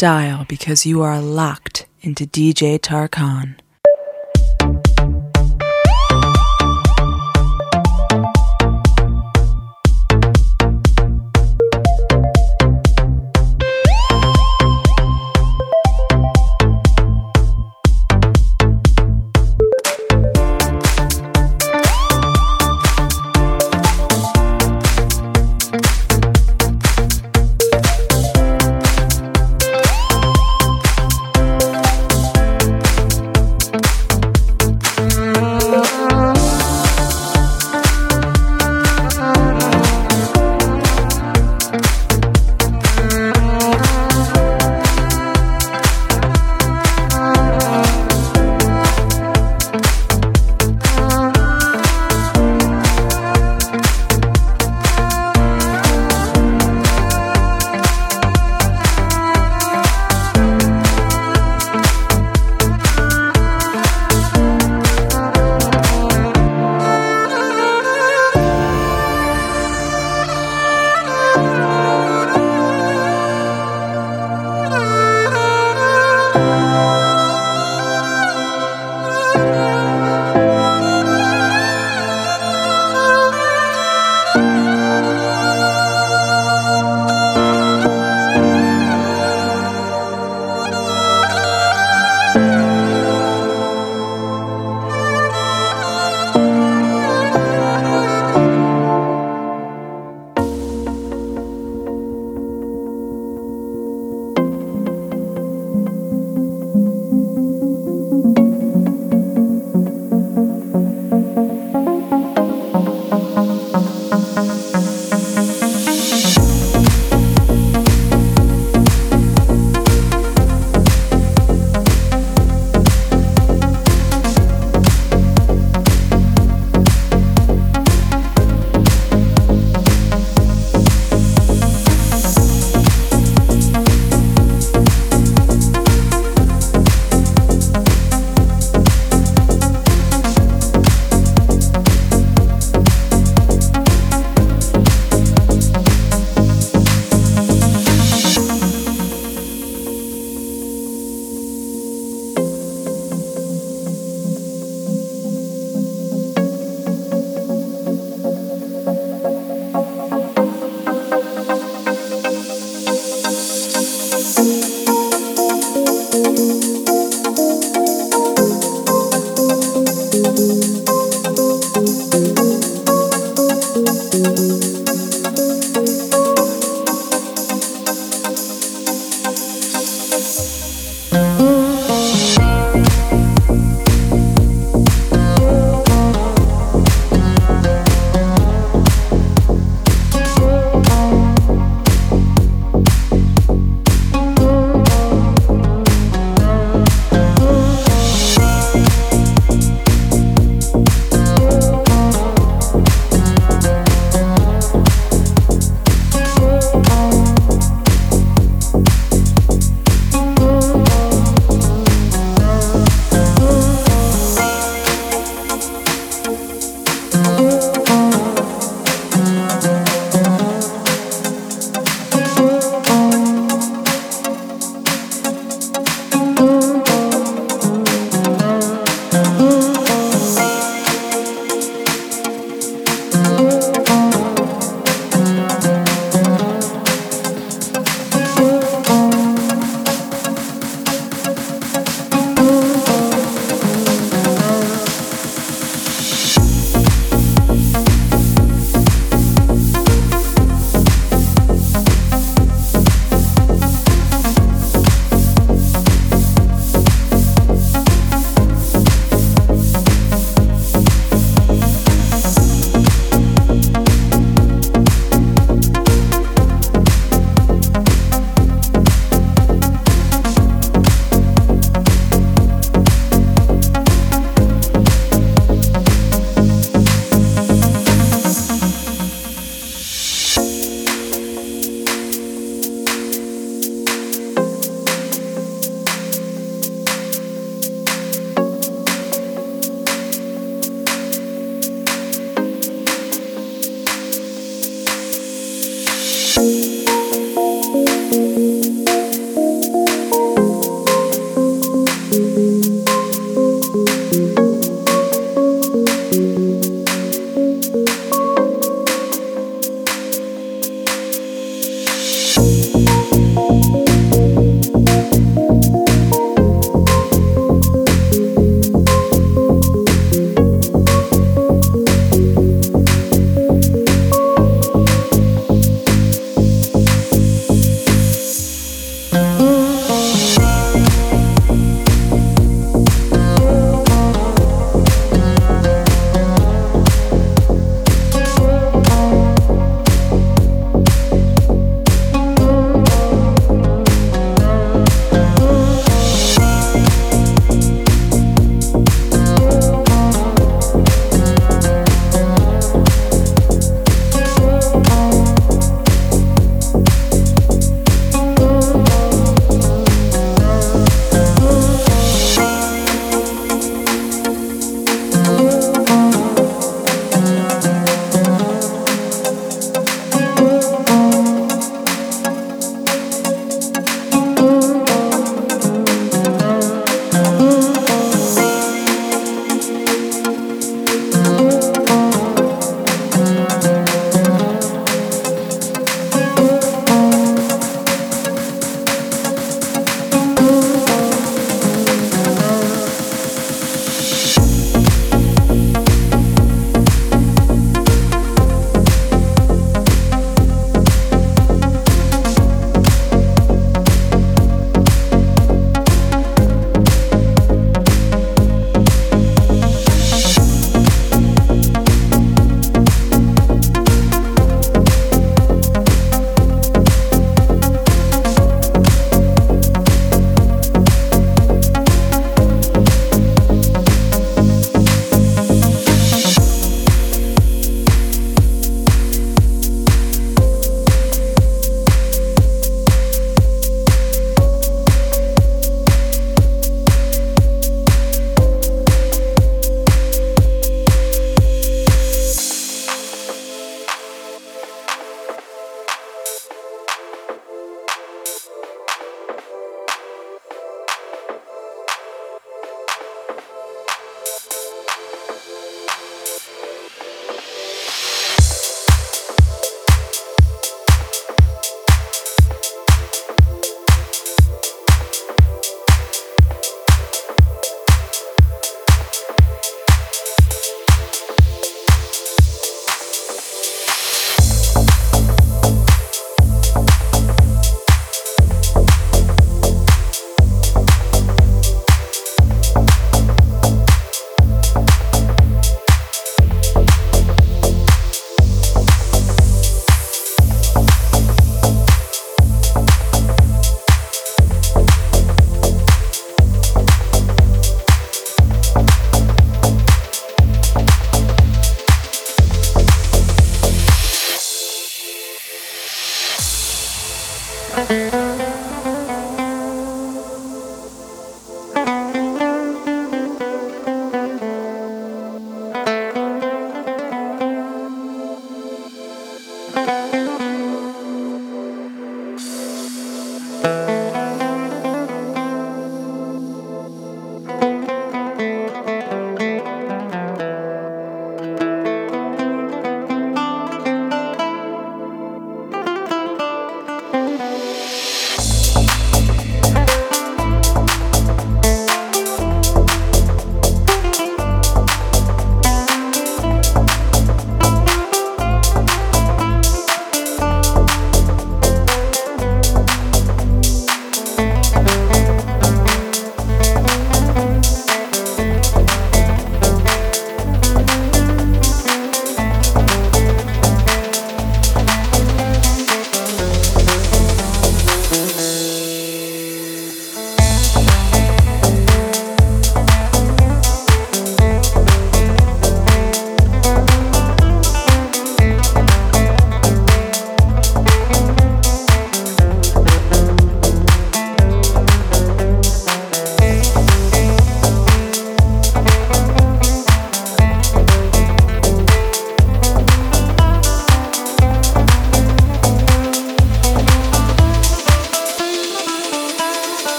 dial because you are locked into DJ Tarkan.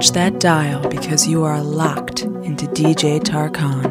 Touch that dial because you are locked into DJ Tarkan.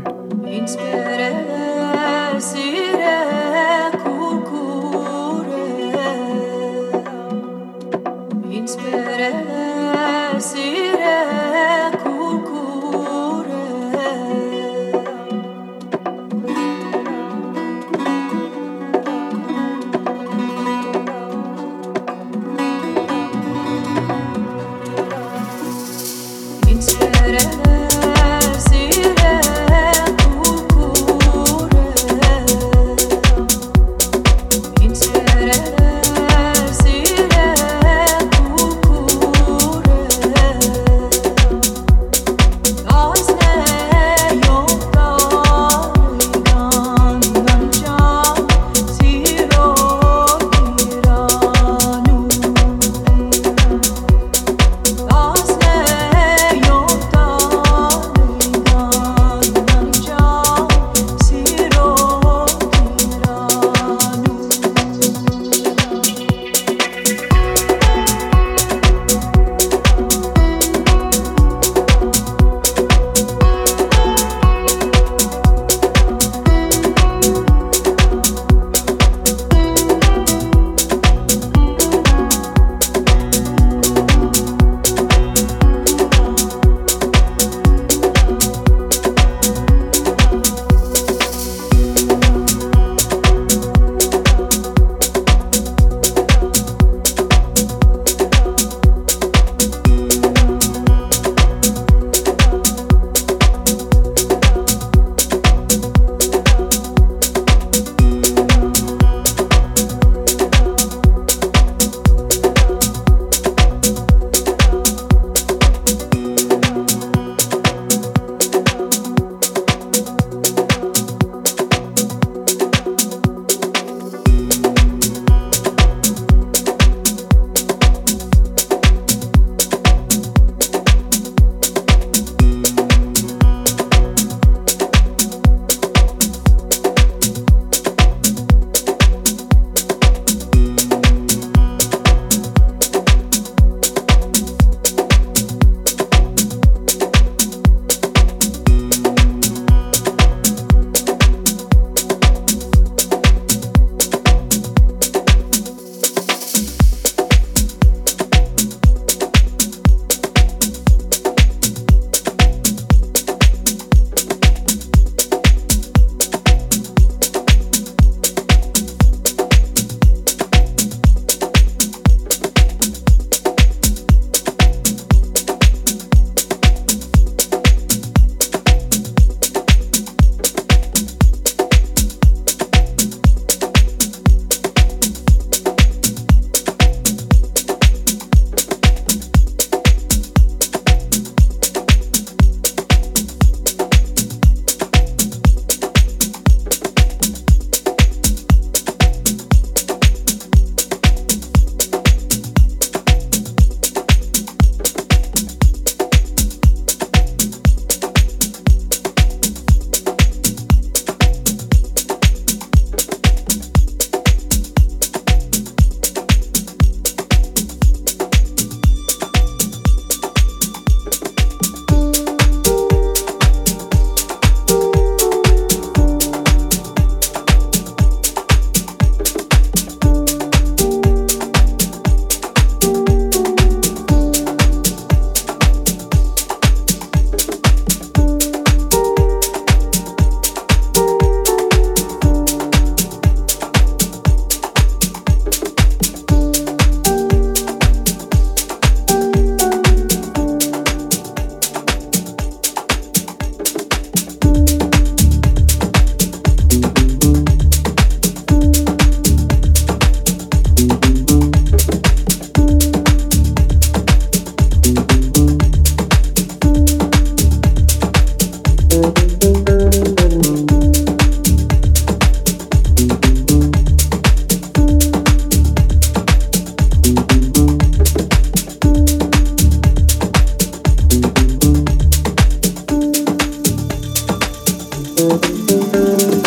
Música